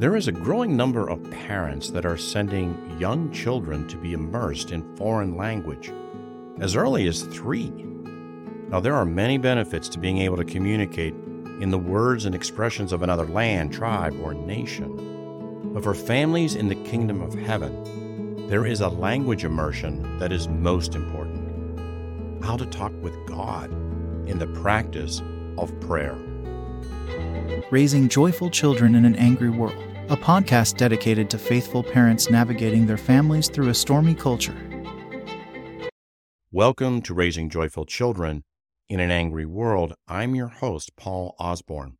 There is a growing number of parents that are sending young children to be immersed in foreign language as early as three. Now, there are many benefits to being able to communicate in the words and expressions of another land, tribe, or nation. But for families in the kingdom of heaven, there is a language immersion that is most important how to talk with God in the practice of prayer. Raising Joyful Children in an Angry World, a podcast dedicated to faithful parents navigating their families through a stormy culture. Welcome to Raising Joyful Children in an Angry World. I'm your host, Paul Osborne.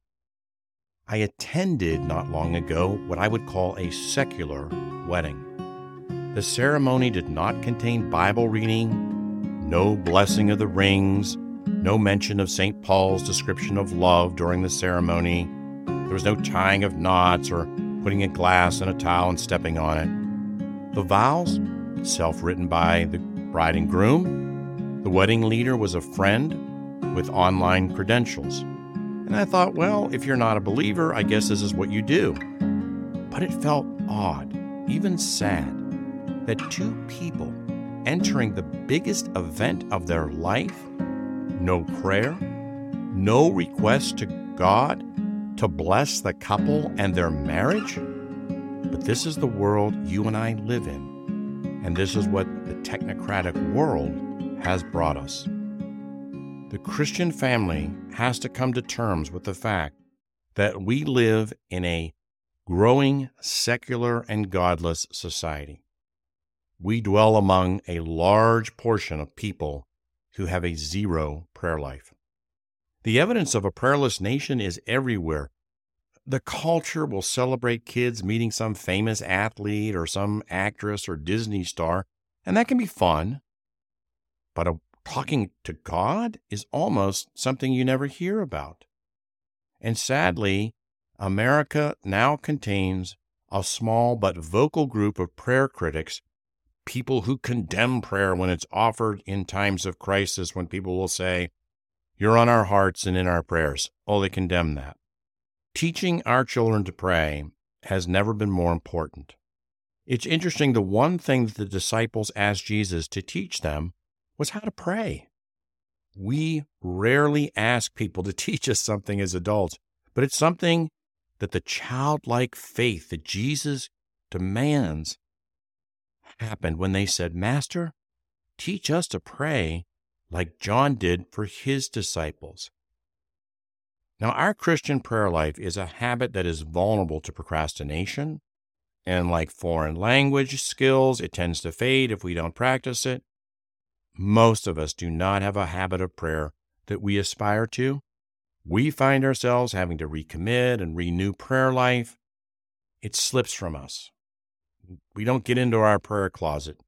I attended not long ago what I would call a secular wedding. The ceremony did not contain Bible reading, no blessing of the rings, no mention of St. Paul's description of love during the ceremony. There was no tying of knots or putting a glass in a towel and stepping on it. The vows, self written by the bride and groom. The wedding leader was a friend with online credentials. And I thought, well, if you're not a believer, I guess this is what you do. But it felt odd, even sad, that two people entering the biggest event of their life, no prayer, no request to God to bless the couple and their marriage. But this is the world you and I live in. And this is what the technocratic world has brought us. The Christian family has to come to terms with the fact that we live in a growing secular and godless society. We dwell among a large portion of people who have a zero prayer life. The evidence of a prayerless nation is everywhere. The culture will celebrate kids meeting some famous athlete or some actress or Disney star, and that can be fun. But a talking to God is almost something you never hear about. And sadly, America now contains a small but vocal group of prayer critics, people who condemn prayer when it's offered in times of crisis, when people will say, You're on our hearts and in our prayers. Oh, they condemn that. Teaching our children to pray has never been more important. It's interesting, the one thing that the disciples asked Jesus to teach them was how to pray. We rarely ask people to teach us something as adults, but it's something that the childlike faith that Jesus demands happened when they said, Master, teach us to pray like John did for his disciples. Now, our Christian prayer life is a habit that is vulnerable to procrastination. And like foreign language skills, it tends to fade if we don't practice it. Most of us do not have a habit of prayer that we aspire to. We find ourselves having to recommit and renew prayer life. It slips from us. We don't get into our prayer closet.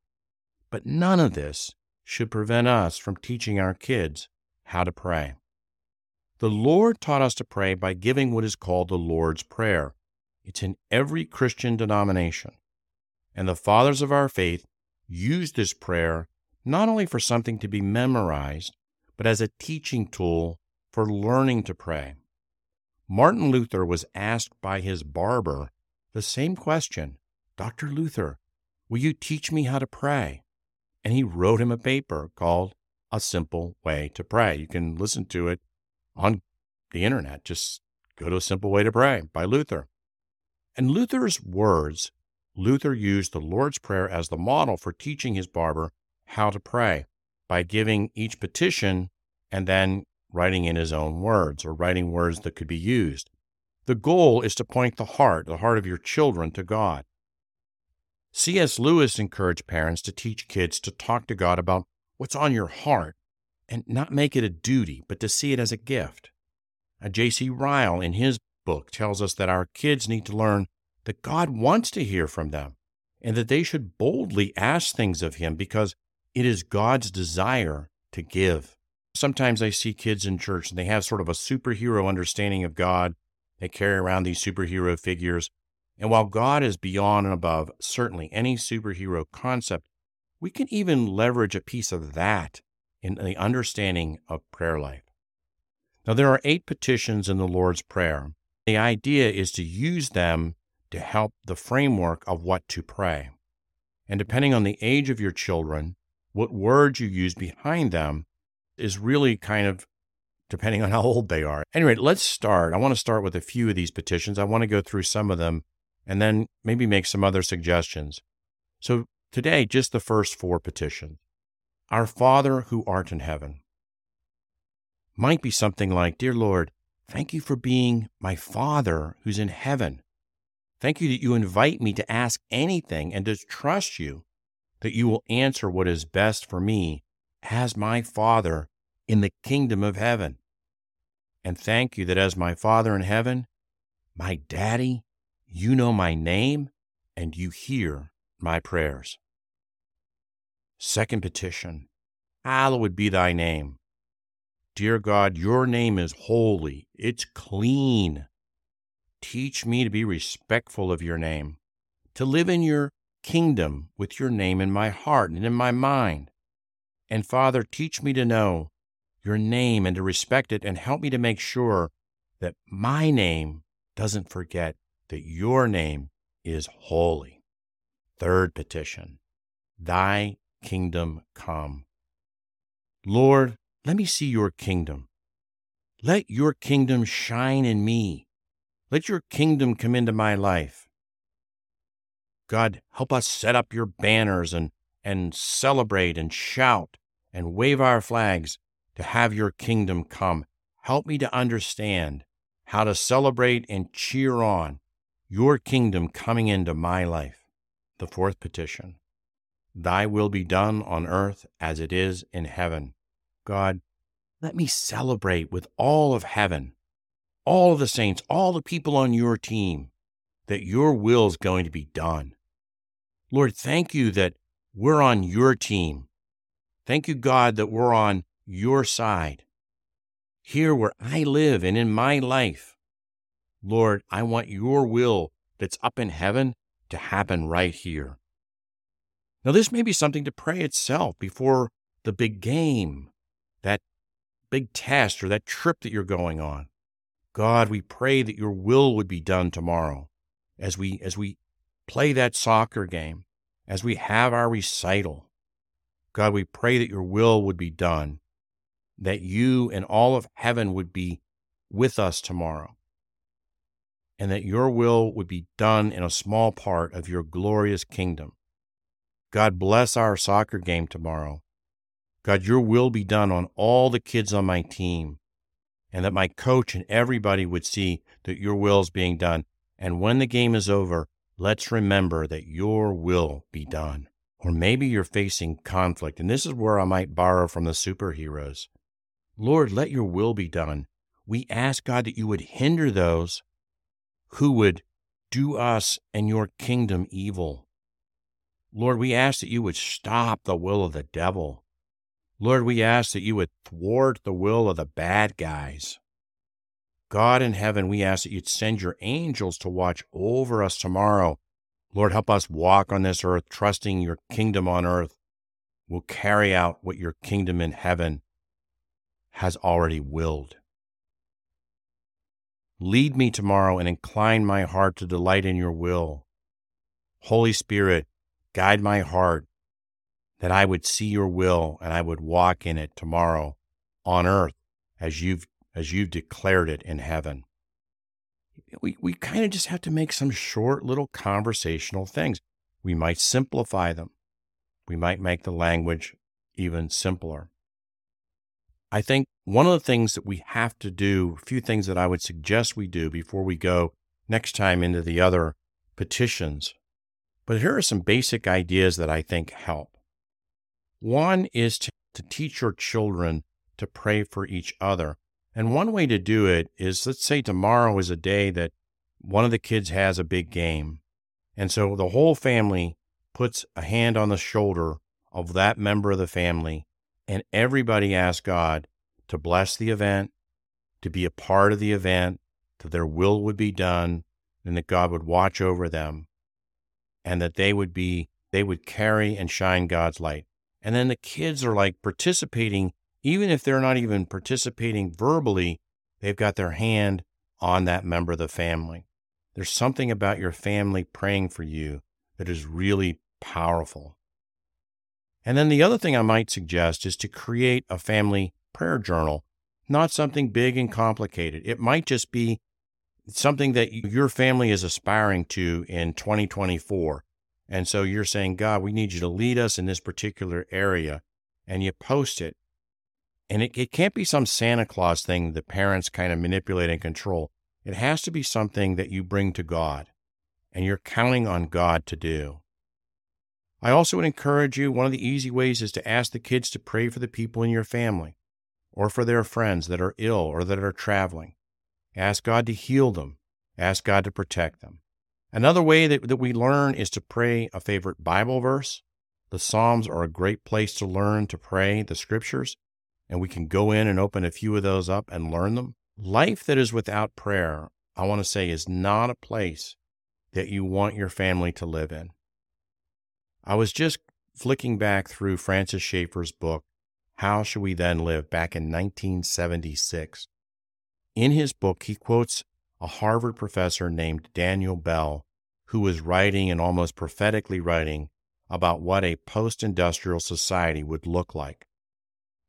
But none of this should prevent us from teaching our kids how to pray. The Lord taught us to pray by giving what is called the Lord's Prayer. It's in every Christian denomination. And the fathers of our faith used this prayer not only for something to be memorized, but as a teaching tool for learning to pray. Martin Luther was asked by his barber the same question Dr. Luther, will you teach me how to pray? And he wrote him a paper called A Simple Way to Pray. You can listen to it on the internet. Just go to A Simple Way to Pray by Luther. And Luther's words, Luther used the Lord's Prayer as the model for teaching his barber how to pray by giving each petition and then writing in his own words or writing words that could be used. The goal is to point the heart, the heart of your children, to God. C.S. Lewis encouraged parents to teach kids to talk to God about what's on your heart and not make it a duty, but to see it as a gift. J.C. Ryle, in his book, tells us that our kids need to learn that God wants to hear from them and that they should boldly ask things of Him because it is God's desire to give. Sometimes I see kids in church and they have sort of a superhero understanding of God. They carry around these superhero figures. And while God is beyond and above certainly any superhero concept, we can even leverage a piece of that in the understanding of prayer life. Now, there are eight petitions in the Lord's Prayer. The idea is to use them to help the framework of what to pray. And depending on the age of your children, what words you use behind them is really kind of depending on how old they are. Anyway, let's start. I want to start with a few of these petitions. I want to go through some of them and then maybe make some other suggestions. So today, just the first four petitions. Our Father who art in heaven might be something like, Dear Lord, thank you for being my Father who's in heaven. Thank you that you invite me to ask anything and to trust you that you will answer what is best for me as my Father in the kingdom of heaven. And thank you that as my Father in heaven, my Daddy, you know my name and you hear my prayers. Second petition Hallowed be thy name. Dear God, your name is holy, it's clean. Teach me to be respectful of your name, to live in your kingdom with your name in my heart and in my mind. And Father, teach me to know your name and to respect it, and help me to make sure that my name doesn't forget that your name is holy. Third petition Thy kingdom come. Lord, let me see your kingdom. Let your kingdom shine in me. Let your kingdom come into my life. God, help us set up your banners and, and celebrate and shout and wave our flags to have your kingdom come. Help me to understand how to celebrate and cheer on your kingdom coming into my life. The fourth petition Thy will be done on earth as it is in heaven. God, let me celebrate with all of heaven, all of the saints, all the people on your team, that your will is going to be done. Lord, thank you that we're on your team. Thank you, God, that we're on your side. Here where I live and in my life, Lord, I want your will that's up in heaven to happen right here. Now, this may be something to pray itself before the big game, that big test or that trip that you're going on. God, we pray that your will would be done tomorrow as we, as we play that soccer game, as we have our recital. God, we pray that your will would be done, that you and all of heaven would be with us tomorrow, and that your will would be done in a small part of your glorious kingdom. God, bless our soccer game tomorrow. God, your will be done on all the kids on my team, and that my coach and everybody would see that your will is being done and when the game is over, let's remember that your will be done. Or maybe you're facing conflict, and this is where I might borrow from the superheroes. Lord, let your will be done. We ask God that you would hinder those who would do us and your kingdom evil. Lord, we ask that you would stop the will of the devil. Lord, we ask that you would thwart the will of the bad guys. God in heaven, we ask that you'd send your angels to watch over us tomorrow. Lord, help us walk on this earth, trusting your kingdom on earth will carry out what your kingdom in heaven has already willed. Lead me tomorrow and incline my heart to delight in your will. Holy Spirit, guide my heart that I would see your will and I would walk in it tomorrow on earth as you've as you've declared it in heaven. We, we kind of just have to make some short little conversational things. We might simplify them. We might make the language even simpler. I think one of the things that we have to do, a few things that I would suggest we do before we go next time into the other petitions, but here are some basic ideas that I think help. One is to, to teach your children to pray for each other. And one way to do it is let's say tomorrow is a day that one of the kids has a big game. And so the whole family puts a hand on the shoulder of that member of the family, and everybody asked God to bless the event, to be a part of the event, that their will would be done, and that God would watch over them, and that they would be, they would carry and shine God's light. And then the kids are like participating even if they're not even participating verbally, they've got their hand on that member of the family. There's something about your family praying for you that is really powerful. And then the other thing I might suggest is to create a family prayer journal, not something big and complicated. It might just be something that your family is aspiring to in 2024. And so you're saying, God, we need you to lead us in this particular area. And you post it. And it, it can't be some Santa Claus thing that parents kind of manipulate and control. It has to be something that you bring to God and you're counting on God to do. I also would encourage you one of the easy ways is to ask the kids to pray for the people in your family or for their friends that are ill or that are traveling. Ask God to heal them, ask God to protect them. Another way that, that we learn is to pray a favorite Bible verse. The Psalms are a great place to learn to pray the scriptures, and we can go in and open a few of those up and learn them. Life that is without prayer, I want to say, is not a place that you want your family to live in. I was just flicking back through Francis Schaeffer's book, How Should We Then Live, back in 1976. In his book, he quotes a Harvard professor named Daniel Bell, who was writing and almost prophetically writing about what a post industrial society would look like.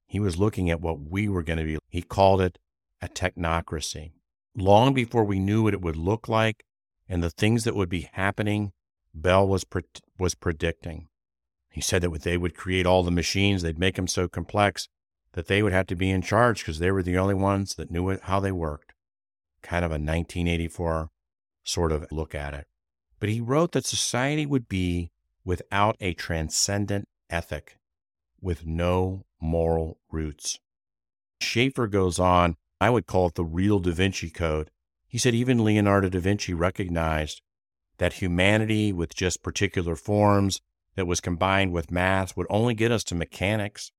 He was looking at what we were going to be. He called it a technocracy. Long before we knew what it would look like and the things that would be happening, Bell was, pre- was predicting. He said that they would create all the machines, they'd make them so complex that they would have to be in charge because they were the only ones that knew how they worked. Kind of a 1984 sort of look at it. But he wrote that society would be without a transcendent ethic, with no moral roots. Schaeffer goes on, I would call it the real Da Vinci Code. He said even Leonardo da Vinci recognized that humanity with just particular forms that was combined with math would only get us to mechanics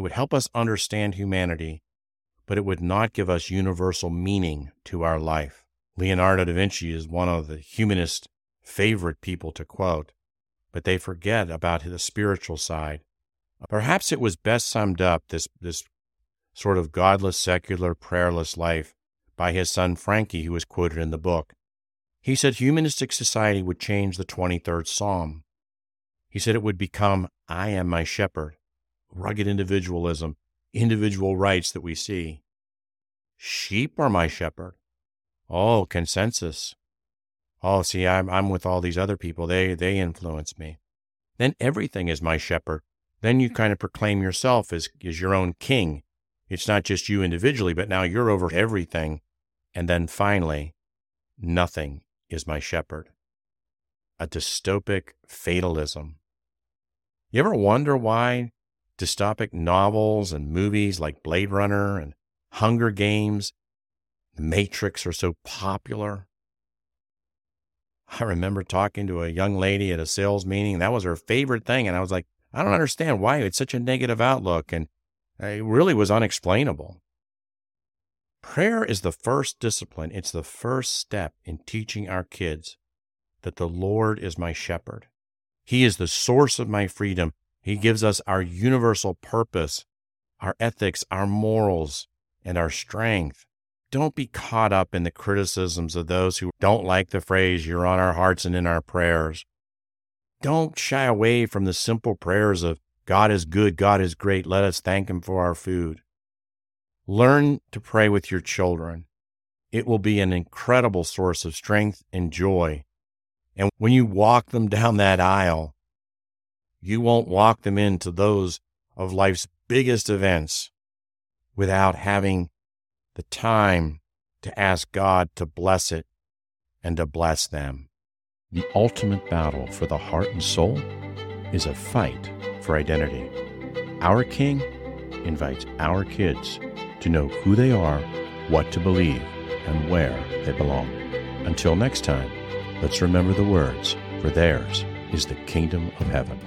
it would help us understand humanity, but it would not give us universal meaning to our life. Leonardo da Vinci is one of the humanist favorite people to quote, but they forget about the spiritual side. Perhaps it was best summed up, this, this sort of godless, secular, prayerless life, by his son Franky, who was quoted in the book. He said humanistic society would change the 23rd Psalm. He said it would become, I am my shepherd rugged individualism, individual rights that we see. Sheep are my shepherd. Oh, consensus. Oh, see, I'm, I'm with all these other people. They, they influence me. Then everything is my shepherd. Then you kind of proclaim yourself as, as your own king. It's not just you individually, but now you're over everything. And then finally, nothing is my shepherd. A dystopic fatalism. You ever wonder why dystopic novels and movies like Blade Runner and Hunger Games, The Matrix are so popular. I remember talking to a young lady at a sales meeting. That was her favorite thing. And I was like, I don't understand why it's such a negative outlook. And it really was unexplainable. Prayer is the first discipline, it's the first step in teaching our kids that the Lord is my shepherd. He is the source of my freedom. He gives us our universal purpose, our ethics, our morals, and our strength. Don't be caught up in the criticisms of those who don't like the phrase, you're on our hearts and in our prayers. Don't shy away from the simple prayers of, God is good, God is great, let us thank Him for our food. Learn to pray with your children. It will be an incredible source of strength and joy. And when you walk them down that aisle, you won't walk them into those of life's biggest events without having the time to ask God to bless it and to bless them. The ultimate battle for the heart and soul is a fight for identity. Our King invites our kids to know who they are, what to believe, and where they belong. Until next time, let's remember the words, for theirs is the kingdom of heaven.